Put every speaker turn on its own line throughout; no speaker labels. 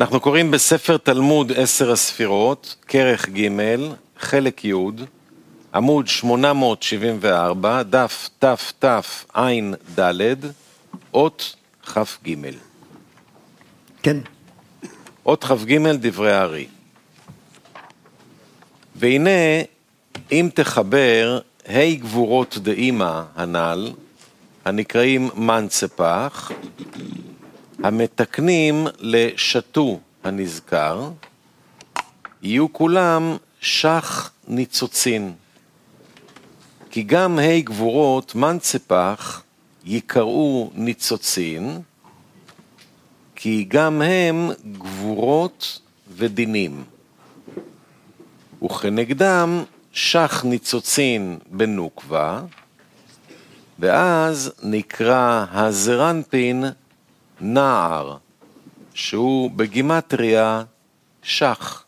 אנחנו קוראים בספר תלמוד עשר הספירות, כרך ג', חלק י', עמוד 874, דף תתע"ד, אות כ"ג.
כן.
אות כ"ג דברי הארי. והנה, אם תחבר ה' גבורות דאמא הנ"ל, הנקראים מנצפח, המתקנים לשתו הנזכר, יהיו כולם שח ניצוצין. כי גם ה' גבורות מנצפח יקראו ניצוצין, כי גם הם גבורות ודינים. וכנגדם שח ניצוצין בנוקבה, ואז נקרא הזרנפין נער, שהוא בגימטריה שח.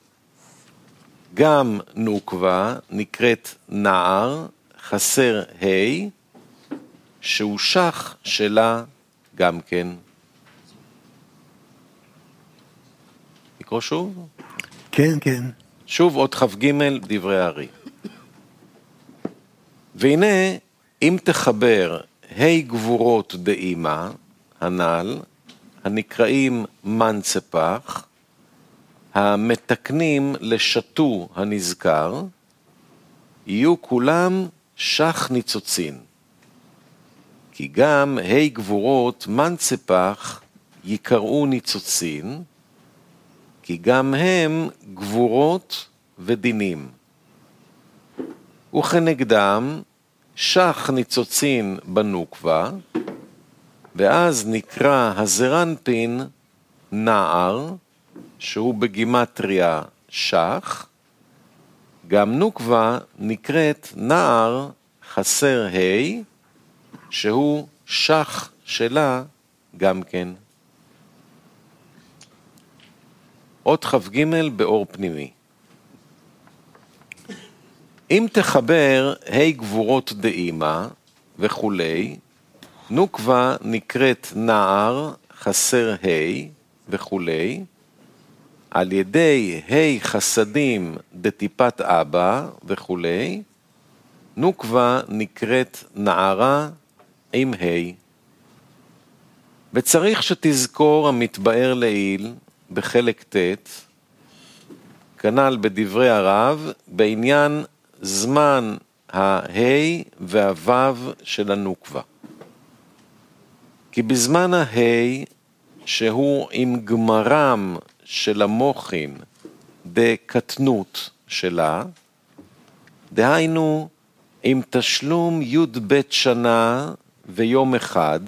גם נוקבה נקראת נער, חסר ה', שהוא שח שלה גם כן. לקרוא שוב?
כן, כן.
שוב עוד כ"ג דברי הארי. והנה, אם תחבר ה' גבורות דאמא, הנ"ל, הנקראים מנצפח, המתקנים לשתו הנזכר, יהיו כולם שח ניצוצין. כי גם ה' גבורות מנצפח יקראו ניצוצין, כי גם הם גבורות ודינים. וכנגדם שח ניצוצין בנוקבה, ואז נקרא הזרנפין נער, שהוא בגימטריה שח, גם נוקבה נקראת נער חסר ה', שהוא שח שלה גם כן. אות כ"ג באור פנימי. אם תחבר ה' גבורות דאמא וכולי, נוקבה נקראת נער, חסר ה' וכולי, על ידי ה' חסדים דטיפת אבא וכולי, נוקבה נקראת נערה עם ה'. וצריך שתזכור המתבאר לעיל בחלק ט', כנ"ל בדברי הרב, בעניין זמן הה והוו של הנוקבה. כי בזמן ההי, שהוא עם גמרם של המוחין דקטנות שלה, דהיינו עם תשלום י"ב שנה ויום אחד,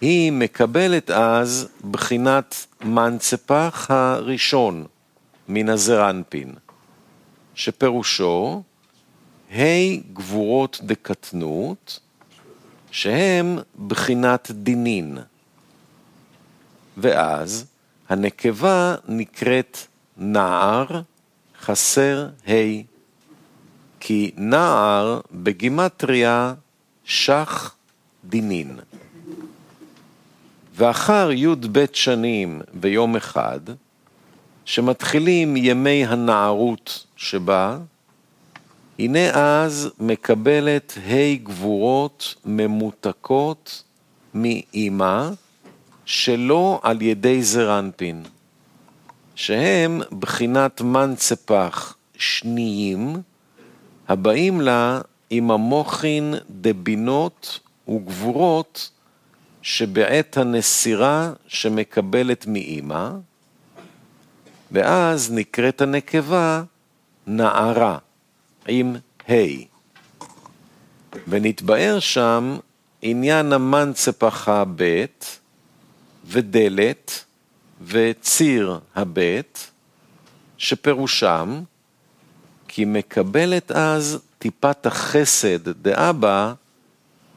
היא מקבלת אז בחינת מנצפח הראשון מן הזרנפין, שפירושו ה' גבורות דקטנות, שהם בחינת דינין. ואז הנקבה נקראת נער חסר ה', כי נער בגימטריה שח דינין. ואחר י"ב שנים ויום אחד, שמתחילים ימי הנערות שבה, הנה אז מקבלת ה' גבורות ממותקות מאימא, שלא על ידי זרנפין, שהם בחינת מנצפח שניים, הבאים לה עם המוחין דבינות וגבורות שבעת הנסירה שמקבלת מאימא, ואז נקראת הנקבה נערה. עם ה'. ונתבאר שם עניין המנצפח הבית ודלת וציר הבית, שפירושם כי מקבלת אז טיפת החסד דאבא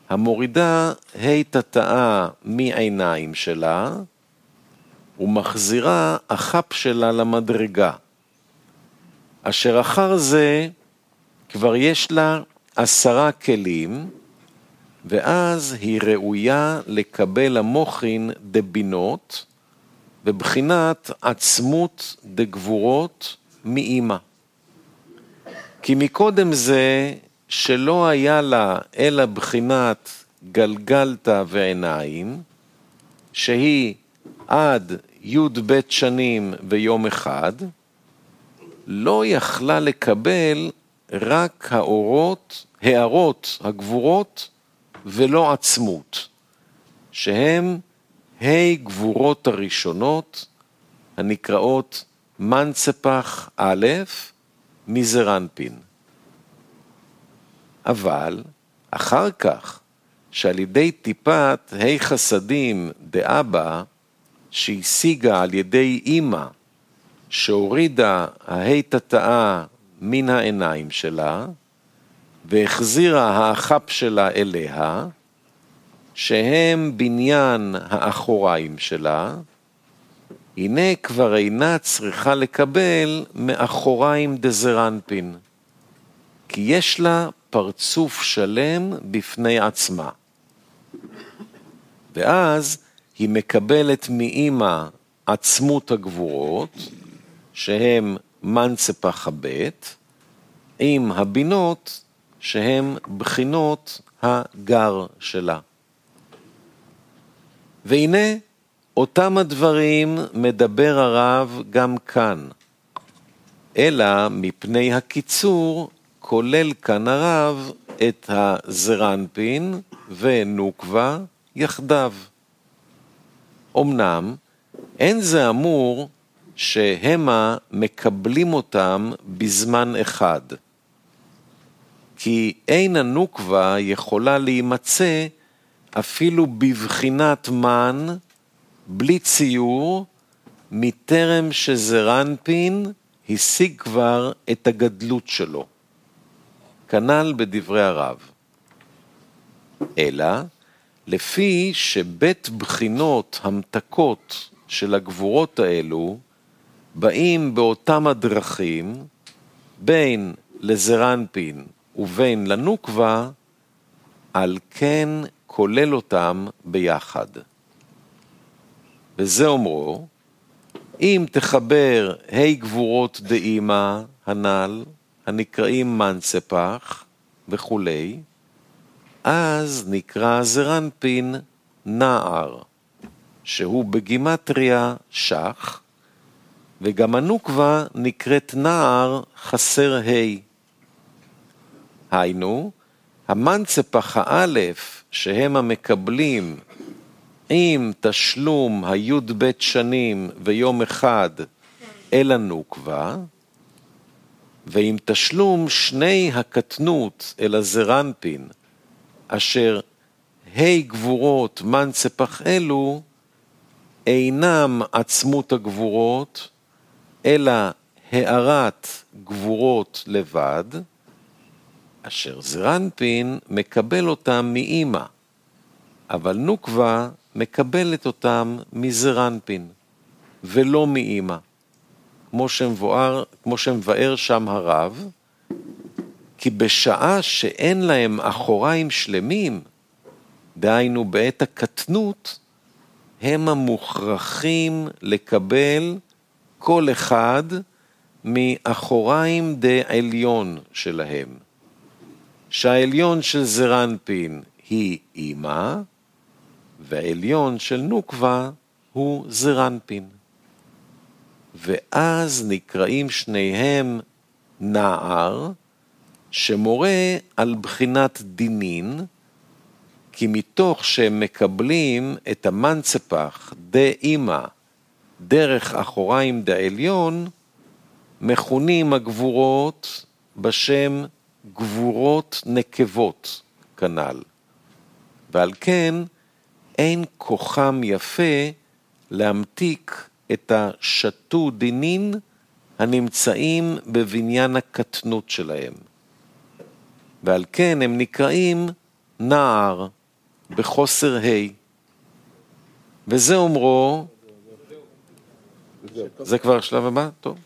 המורידה ה' תתאה מעיניים שלה ומחזירה החפ שלה למדרגה. אשר אחר זה כבר יש לה עשרה כלים, ואז היא ראויה לקבל המוחין דבינות, בבחינת עצמות דגבורות מאימא. כי מקודם זה שלא היה לה אלא בחינת גלגלתא ועיניים, שהיא עד י"ב שנים ויום אחד, לא יכלה לקבל רק האורות, הערות הגבורות ולא עצמות, שהם ה' גבורות הראשונות הנקראות מנצפח א' מזרנפין. אבל אחר כך, שעל ידי טיפת ה' חסדים דאבא, שהשיגה על ידי אימא, שהורידה הה' תתאה מן העיניים שלה, והחזירה האחפ שלה אליה, שהם בניין האחוריים שלה, הנה כבר אינה צריכה לקבל מאחוריים דזרנפין, כי יש לה פרצוף שלם בפני עצמה. ואז היא מקבלת מאימא עצמות הגבורות, שהם מנצפח הבית, עם הבינות שהם בחינות הגר שלה. והנה, אותם הדברים מדבר הרב גם כאן, אלא מפני הקיצור כולל כאן הרב את הזרנפין ונוקבה יחדיו. אמנם, אין זה אמור שהמה מקבלים אותם בזמן אחד, כי אין הנוקבה יכולה להימצא אפילו בבחינת מן, בלי ציור, מטרם שזרנפין השיג כבר את הגדלות שלו. כנ"ל בדברי הרב. אלא, לפי שבית בחינות המתקות של הגבורות האלו באים באותם הדרכים, בין לזרנפין ובין לנוקבה, על כן כולל אותם ביחד. וזה אומרו, אם תחבר ה' גבורות דאמא הנ"ל, הנקראים מנצפח וכולי, אז נקרא זרנפין נער, שהוא בגימטריה שח, וגם הנוקבה נקראת נער חסר ה'. היינו, המנצפח האלף שהם המקבלים עם תשלום הי"ב שנים ויום אחד אל הנוקבה, ועם תשלום שני הקטנות אל הזרנפין, אשר ה' גבורות מנצפח אלו, אינם עצמות הגבורות, אלא הארת גבורות לבד, אשר זרנפין מקבל אותם מאימא, אבל נוקבה מקבלת אותם מזרנפין, ולא מאימא, כמו שמבואר, כמו שמבאר שם הרב, כי בשעה שאין להם אחוריים שלמים, דהיינו בעת הקטנות, הם המוכרחים לקבל כל אחד מאחוריים דעליון שלהם. שהעליון של זרנפין היא אימא, והעליון של נוקבה הוא זרנפין. ואז נקראים שניהם נער, שמורה על בחינת דינין, כי מתוך שהם מקבלים את המנצפח דאימא דרך אחוריים דעליון, מכונים הגבורות בשם גבורות נקבות כנ"ל. ועל כן אין כוחם יפה להמתיק את השתו דינין הנמצאים בבניין הקטנות שלהם. ועל כן הם נקראים נער בחוסר ה'. וזה אומרו, זה כבר השלב הבא? טוב.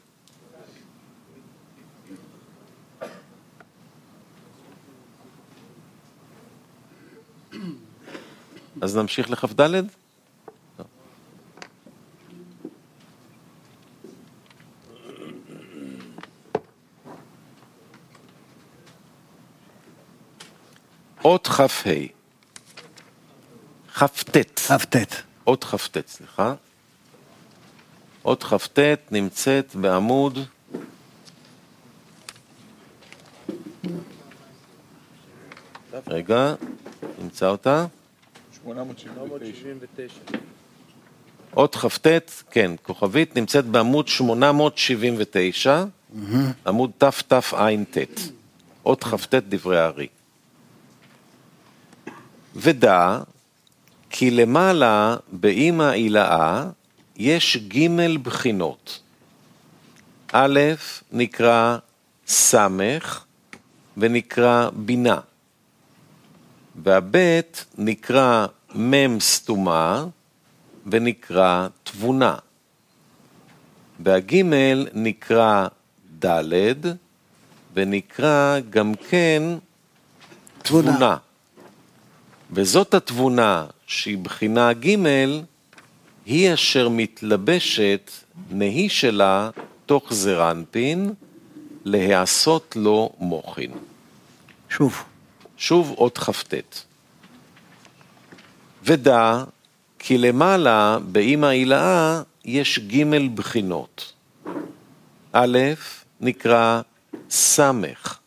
אז נמשיך לכ"ד? לא. אות כ"ה, כ"ט,
כ"ט,
אות כ"ט, סליחה, אות כ"ט נמצאת בעמוד רגע, נמצא אותה.
879.
אות כ"ט, כן, כוכבית, נמצאת בעמוד 879, עמוד תתע"ט. אות כ"ט דברי הארי. ודע כי למעלה באמא עילאה יש ג' בחינות. א' נקרא סמך ונקרא בינה. והבית נקרא מ' סתומה ונקרא תבונה. והגימל נקרא ד' ונקרא גם כן
תבונה.
תבונה. וזאת התבונה שהיא בחינה ג' היא אשר מתלבשת נהי שלה תוך זרנפין להיעשות לו מוחין.
שוב.
שוב אות כ"ט. ודע כי למעלה באמא עילאה יש ג' בחינות. א' נקרא סמך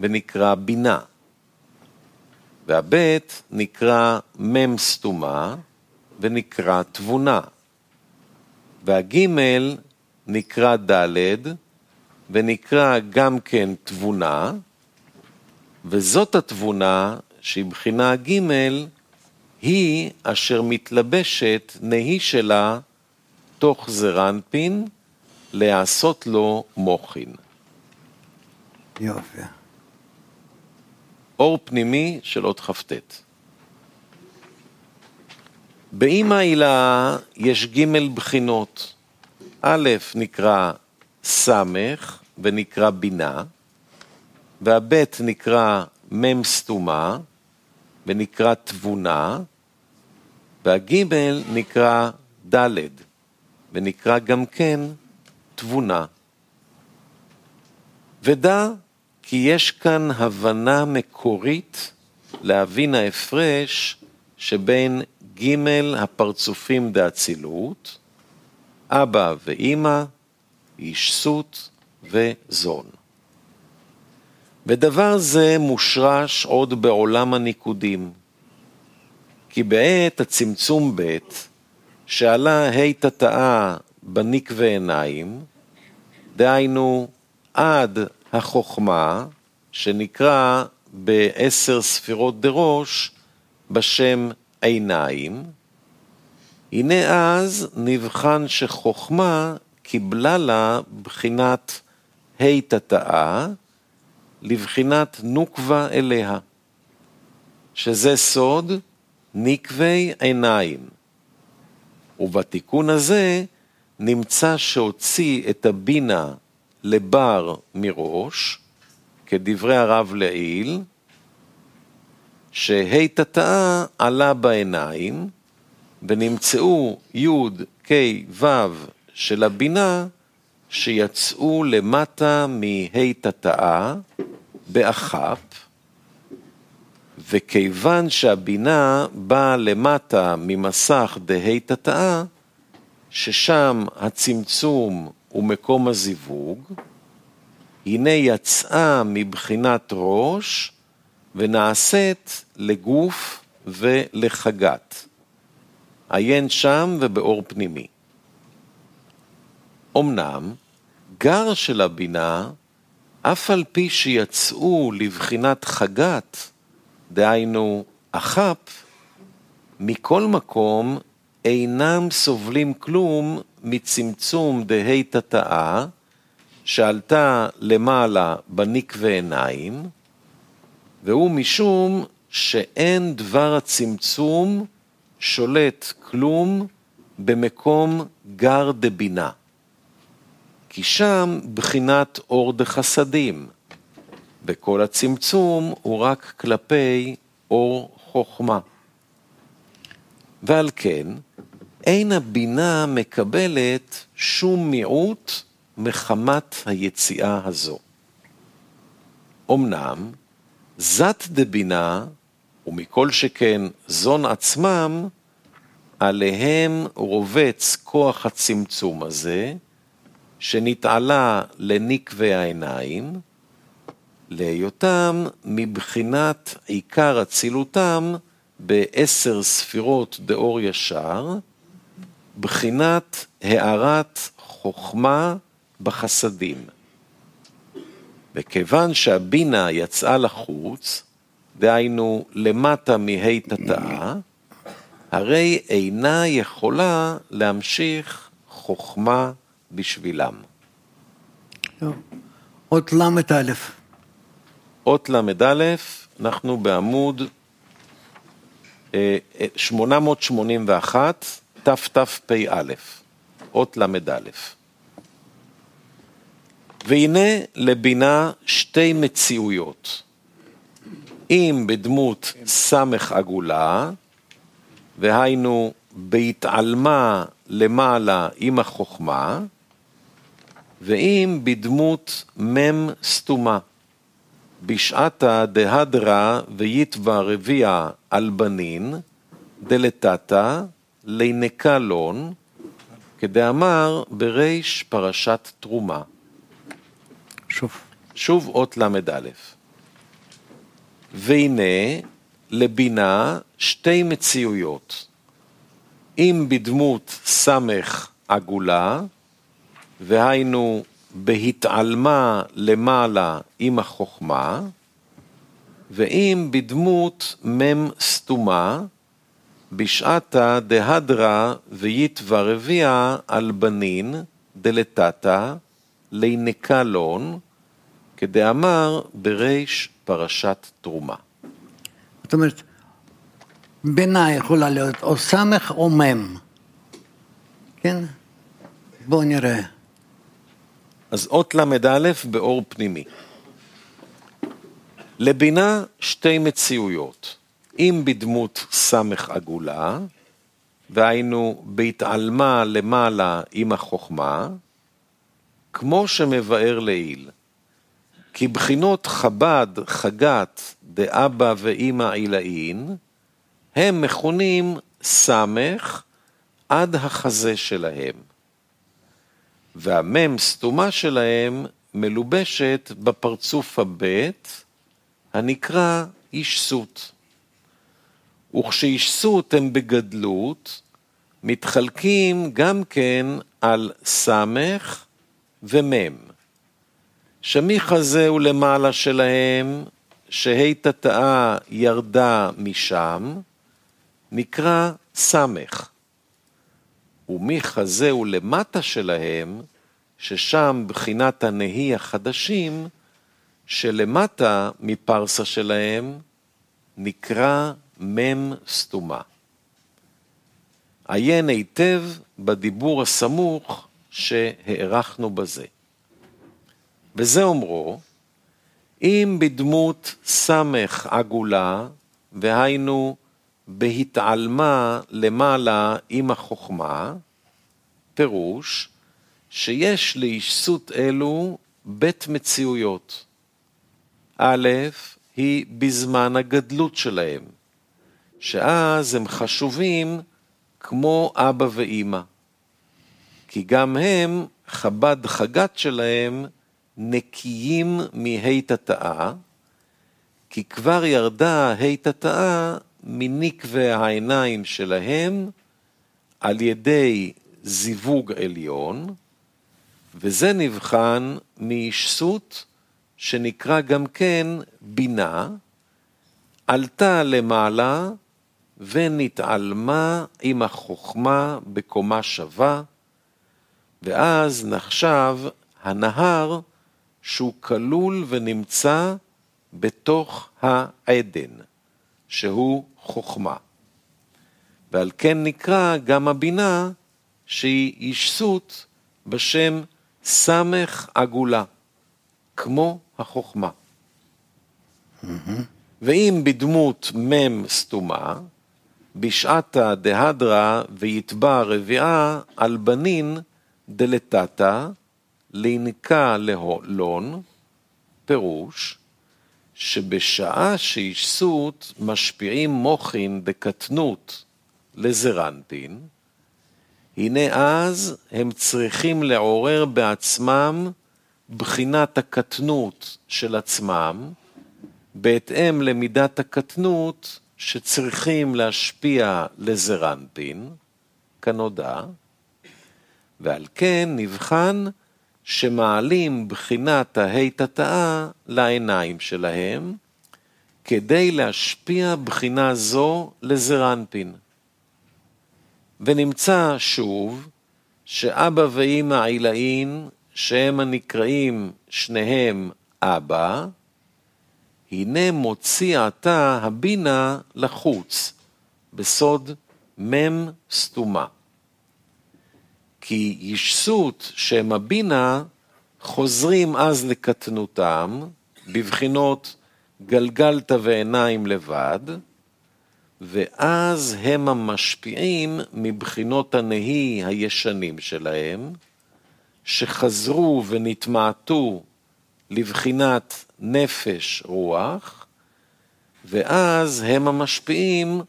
ונקרא בינה. והבית נקרא מ' סתומה ונקרא תבונה. והגימל נקרא ד' ונקרא גם כן תבונה, וזאת התבונה שהיא בחינה ג' היא אשר מתלבשת נהי שלה תוך זרנפין להעשות לו מוחין.
יופי.
אור פנימי של אות כ"ט. באמא הילה יש ג' בחינות. א' נקרא סמך ונקרא בינה, והב' נקרא מ' סתומה ונקרא תבונה, והג' נקרא ד' ונקרא גם כן תבונה. ודע כי יש כאן הבנה מקורית להבין ההפרש שבין ג' הפרצופים דאצילות, אבא ואימא, איש סוט וזון. ודבר זה מושרש עוד בעולם הניקודים, כי בעת הצמצום ב' שעלה ה' תתאה בניק ועיניים, דהיינו עד החוכמה, שנקרא בעשר ספירות דראש בשם עיניים, הנה אז נבחן שחוכמה קיבלה לה בחינת ה' תתאה, לבחינת נוקבה אליה, שזה סוד נקבי עיניים. ובתיקון הזה נמצא שהוציא את הבינה לבר מראש, כדברי הרב לעיל, שה' תתאה עלה בעיניים, ונמצאו י' כ' ו' של הבינה, שיצאו למטה מה' תתאה באחת, וכיוון שהבינה באה למטה ממסך דה' תתאה, ששם הצמצום הוא מקום הזיווג, הנה יצאה מבחינת ראש ונעשית לגוף ולחגת. עיין שם ובאור פנימי. אמנם, גר של הבינה, אף על פי שיצאו לבחינת חגת, דהיינו אחפ, מכל מקום אינם סובלים כלום מצמצום דהי תתאה, שעלתה למעלה בניק ועיניים, והוא משום שאין דבר הצמצום שולט כלום במקום גר דבינה. כי שם בחינת אור דחסדים, וכל הצמצום הוא רק כלפי אור חוכמה. ועל כן, אין הבינה מקבלת שום מיעוט מחמת היציאה הזו. אמנם, זת דבינה ומכל שכן זון עצמם, עליהם רובץ כוח הצמצום הזה, שנתעלה לנקבי העיניים, להיותם מבחינת עיקר אצילותם בעשר ספירות דאור ישר, בחינת הארת חוכמה בחסדים. וכיוון שהבינה יצאה לחוץ, דהיינו למטה מהי תתאה, הרי אינה יכולה להמשיך חוכמה בשבילם.
אות ל"א.
אות ל"א, אנחנו בעמוד 881, תתפ"א, אות ל"א. והנה לבינה שתי מציאויות, אם בדמות סמך עגולה, והיינו בהתעלמה למעלה עם החוכמה, ואם בדמות מם סתומה, בשעתה דהדרה ויתבע רביע על בנין, דלתתא לינקה לון, כדאמר בריש פרשת תרומה.
שוב.
שוב אות ל"א. והנה לבינה שתי מציאויות, אם בדמות סמך עגולה, והיינו בהתעלמה למעלה עם החוכמה, ואם בדמות מם סתומה, בשעתה דהדרה ויתבע רביע על בנין דלתתא לינקה לון, כדאמר בריש פרשת תרומה.
זאת אומרת, בינה יכולה להיות או סמך או מם. כן? בואו נראה.
אז אות ל"א באור פנימי. לבינה שתי מציאויות, אם בדמות סמך עגולה, והיינו בהתעלמה למעלה עם החוכמה, כמו שמבאר לעיל, כי בחינות חב"ד, חגת, דאבא ואימא עילאין, הם מכונים סמך עד החזה שלהם. והמם סתומה שלהם מלובשת בפרצוף הבית, הנקרא אישסות. וכשאישסות הם בגדלות, מתחלקים גם כן על סמך ומם. שמיכה הוא למעלה שלהם, שהי תתאה ירדה משם, נקרא סמך. ומיכה הוא למטה שלהם, ששם בחינת הנהי החדשים, שלמטה מפרסה שלהם, נקרא מם סתומה. עיין היטב בדיבור הסמוך שהארכנו בזה. וזה אומרו, אם בדמות סמך עגולה, והיינו בהתעלמה למעלה עם החוכמה, פירוש שיש לאישסות אלו בית מציאויות. א', היא בזמן הגדלות שלהם, שאז הם חשובים כמו אבא ואימא. כי גם הם, חב"ד חגת שלהם, נקיים מהי תתאה, כי כבר ירדה ה' תתאה מנקבי העיניים שלהם על ידי זיווג עליון, וזה נבחן מאישסות שנקרא גם כן בינה, עלתה למעלה ונתעלמה עם החוכמה בקומה שווה, ואז נחשב הנהר שהוא כלול ונמצא בתוך העדן, שהוא חוכמה. ועל כן נקרא גם הבינה שהיא אישסות בשם סמך עגולה, כמו החוכמה. Mm-hmm. ואם בדמות מם סתומה, בשעתה דהדרה ויתבע רביעה על בנין דלתתא לינקה להולון, פירוש שבשעה שאישסות משפיעים מוחין דקטנות לזרנטין, הנה אז הם צריכים לעורר בעצמם בחינת הקטנות של עצמם, בהתאם למידת הקטנות שצריכים להשפיע לזרנטין, כנודע, ועל כן נבחן שמעלים בחינת ההיטטאה לעיניים שלהם, כדי להשפיע בחינה זו לזרנפין. ונמצא שוב שאבא ואמא עילאין, שהם הנקראים שניהם אבא, הנה מוציא עתה הבינה לחוץ, בסוד מם סתומה. כי ישסות שהם הבינה חוזרים אז לקטנותם, בבחינות גלגלת ועיניים לבד, ואז הם המשפיעים מבחינות הנהי הישנים שלהם, שחזרו ונתמעטו לבחינת נפש רוח, ואז הם המשפיעים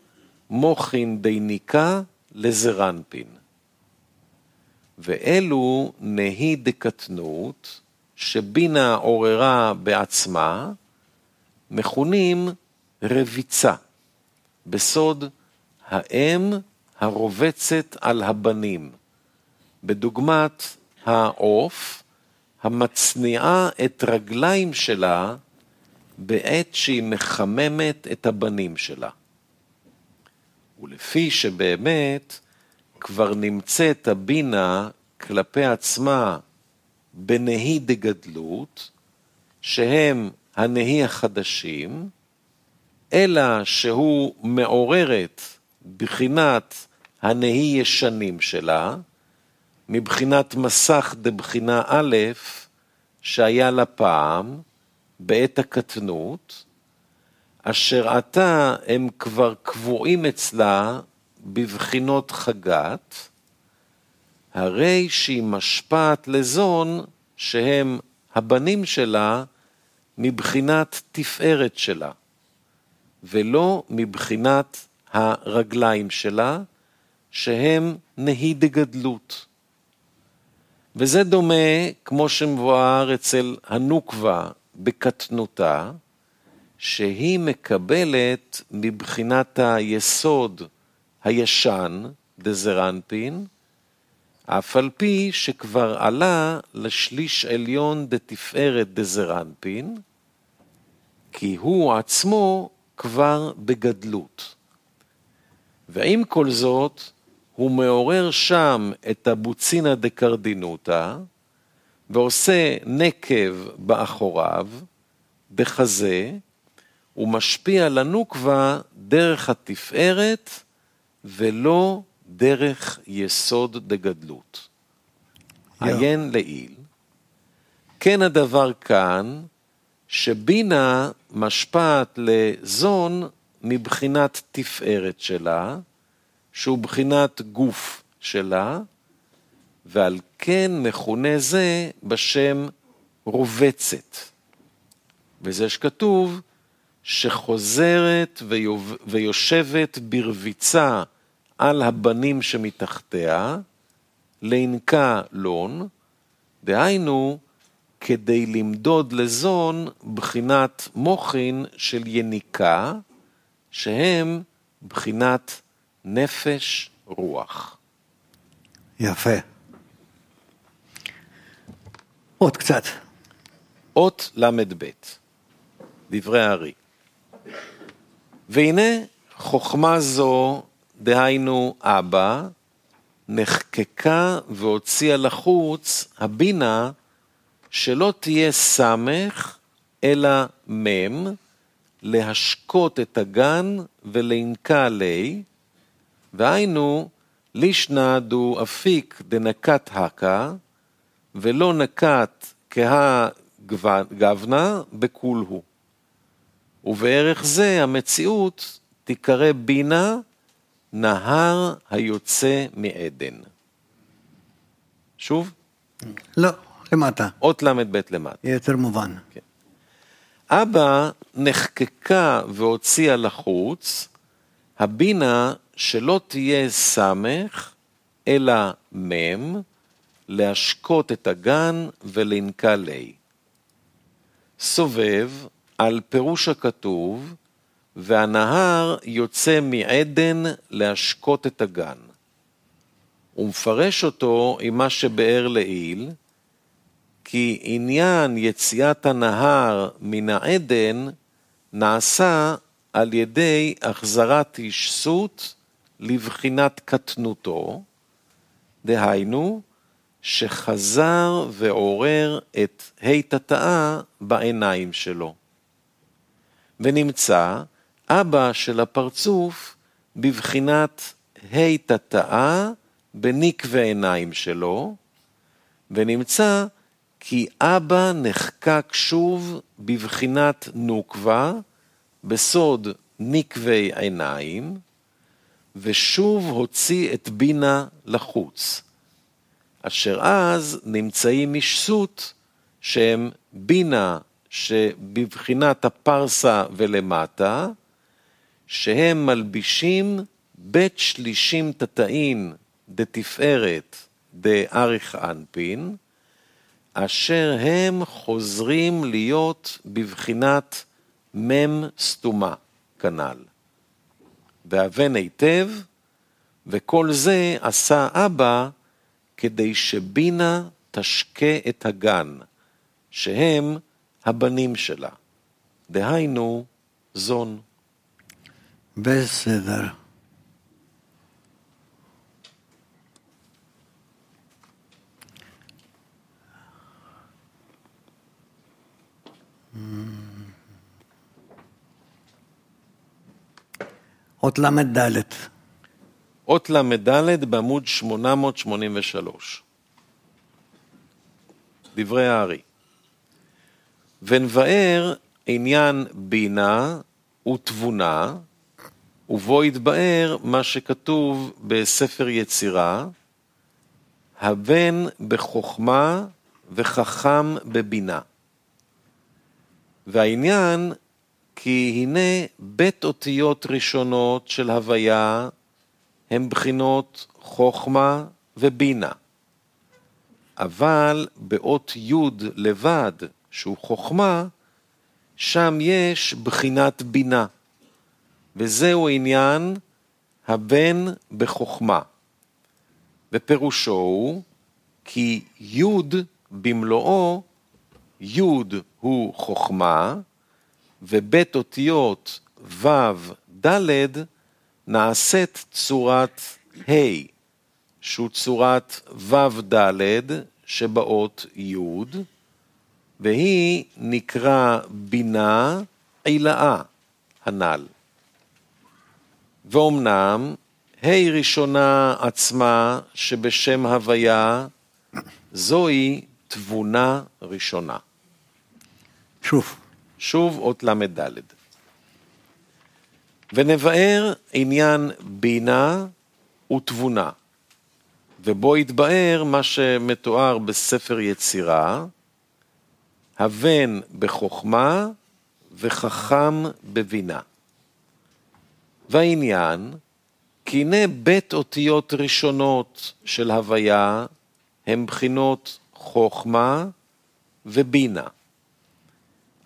מוחין דיניקה לזרנפין. ואלו נהי דקטנות, שבינה עוררה בעצמה, מכונים רביצה, בסוד האם הרובצת על הבנים, בדוגמת העוף המצניעה את רגליים שלה בעת שהיא מחממת את הבנים שלה. ולפי שבאמת כבר נמצאת הבינה כלפי עצמה בנהי דגדלות, שהם הנהי החדשים, אלא שהוא מעוררת בחינת הנהי ישנים שלה, מבחינת מסך דבחינה א', שהיה לה פעם, בעת הקטנות, אשר עתה הם כבר קבועים אצלה בבחינות חגת, הרי שהיא משפעת לזון שהם הבנים שלה מבחינת תפארת שלה, ולא מבחינת הרגליים שלה, שהם נהי דגדלות. וזה דומה, כמו שמבואר אצל הנוקבה בקטנותה, שהיא מקבלת מבחינת היסוד הישן, דזרנפין, אף על פי שכבר עלה לשליש עליון דתפארת דזרנפין, כי הוא עצמו כבר בגדלות. ועם כל זאת, הוא מעורר שם את הבוצינא דקרדינותא, ועושה נקב באחוריו, בחזה, ומשפיע לנוקבה דרך התפארת ולא דרך יסוד דגדלות. עיין לעיל. כן הדבר כאן, שבינה משפעת לזון מבחינת תפארת שלה, שהוא בחינת גוף שלה, ועל כן מכונה זה בשם רובצת. וזה שכתוב שחוזרת ויושבת ברביצה על הבנים שמתחתיה, לינקה לון, דהיינו, כדי למדוד לזון בחינת מוחין של יניקה, שהם בחינת נפש רוח.
יפה. עוד קצת.
אות ל"ב, דברי הארי. והנה חוכמה זו, דהיינו אבא, נחקקה והוציאה לחוץ הבינה שלא תהיה סמך, אלא מם, להשקות את הגן ולענקה עלי, והיינו, לישנא דו אפיק דנקת הקה, ולא נקת כהה גבנה בכולהו. ובערך זה המציאות תיקרא בינה נהר היוצא מעדן. שוב?
לא, למטה.
אות ל"ב למטה.
יותר מובן.
כן. אבא נחקקה והוציאה לחוץ, הבינה שלא תהיה סמך, אלא מם, להשקות את הגן ולנקה לי. סובב על פירוש הכתוב, והנהר יוצא מעדן להשקות את הגן. הוא מפרש אותו עם מה שבאר לעיל, כי עניין יציאת הנהר מן העדן נעשה על ידי החזרת השסות לבחינת קטנותו, דהיינו, שחזר ועורר את ה' תתאה בעיניים שלו. ונמצא אבא של הפרצוף בבחינת ה' תתאה בנקבי עיניים שלו, ונמצא כי אבא נחקק שוב בבחינת נוקבה, בסוד נקבי עיניים, ושוב הוציא את בינה לחוץ, אשר אז נמצאים משסות שהם בינה שבבחינת הפרסה ולמטה, שהם מלבישים בית שלישים תתאין דתפארת דאריך אנפין, אשר הם חוזרים להיות בבחינת מם סתומה כנ"ל. והבן היטב, וכל זה עשה אבא כדי שבינה תשקה את הגן, שהם הבנים שלה. דהיינו, זון.
בסדר. אות ל"ד.
אות ל"ד בעמוד 883. דברי הארי. ונבאר עניין בינה ותבונה, ובו יתבאר מה שכתוב בספר יצירה, הבן בחוכמה וחכם בבינה. והעניין כי הנה בית אותיות ראשונות של הוויה הם בחינות חוכמה ובינה. אבל באות י' לבד, שהוא חוכמה, שם יש בחינת בינה. וזהו עניין הבן בחוכמה. ופירושו הוא כי י' במלואו, י' הוא חוכמה, ובית אותיות ו' ד' נעשית צורת ה', שהוא צורת ו' ד' שבאות י', והיא נקרא בינה עילאה הנ"ל. ואומנם ה' ראשונה עצמה שבשם הוויה, זוהי תבונה ראשונה.
שוב.
שוב אות ל"ד. ונבאר עניין בינה ותבונה, ובו יתבאר מה שמתואר בספר יצירה, הבן בחוכמה וחכם בבינה. והעניין, כי הנה בית אותיות ראשונות של הוויה הם בחינות חוכמה ובינה.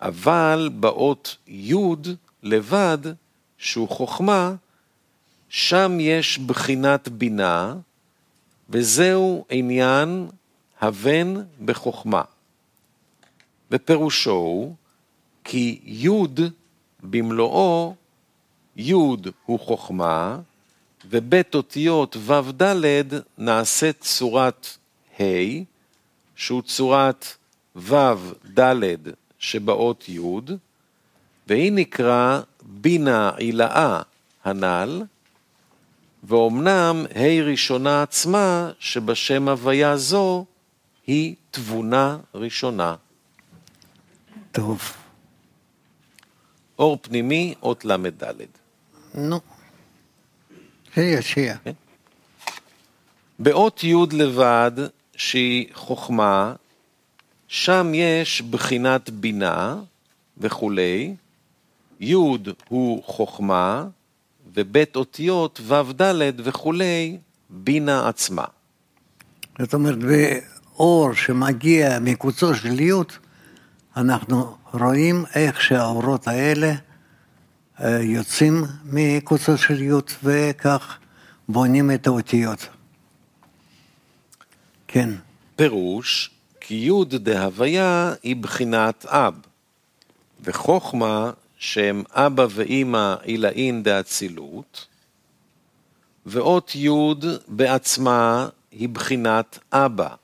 אבל באות י' לבד, שהוא חוכמה, שם יש בחינת בינה, וזהו עניין הבן בחוכמה. ופירושו הוא כי י' במלואו, י' הוא חוכמה, ובית אותיות ו' ד' נעשית צורת ה', שהוא צורת ו' ד' שבאות י', והיא נקרא בינה עילאה הנ"ל, ואומנם ה' ראשונה עצמה שבשם הוויה זו היא תבונה ראשונה.
טוב.
אור פנימי, אות ל"ד.
נו. שיהיה, שיהיה.
באות י' לבד, שהיא חוכמה, שם יש בחינת בינה, וכולי, י' הוא חוכמה, ובית אותיות ו' ד' וכולי, בינה עצמה.
זאת אומרת, באור שמגיע מקוצו של י', אנחנו רואים איך שהאורות האלה יוצאים מקוצו של י' וכך בונים את האותיות. כן,
פירוש, כי י' דהוויה היא בחינת אב, וחוכמה שהם אבא ואימא עילאין דאצילות, ואות י' בעצמה היא בחינת אבא,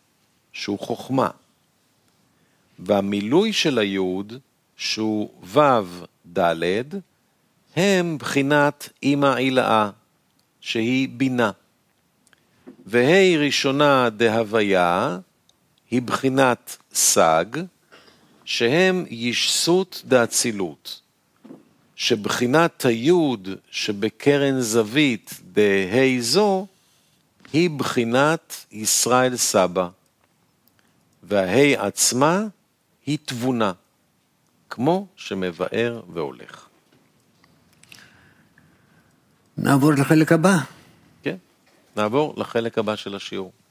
שהוא חוכמה. והמילוי של היוד, שהוא ו' ד', הם בחינת אימא עילאה, שהיא בינה. וה' ראשונה דהוויה היא בחינת סג, שהם ישסות דאצילות, שבחינת היוד שבקרן זווית דה' זו היא בחינת ישראל סבא, והה' עצמה היא תבונה, כמו שמבאר והולך.
נעבור לחלק הבא.
כן, נעבור לחלק הבא של השיעור.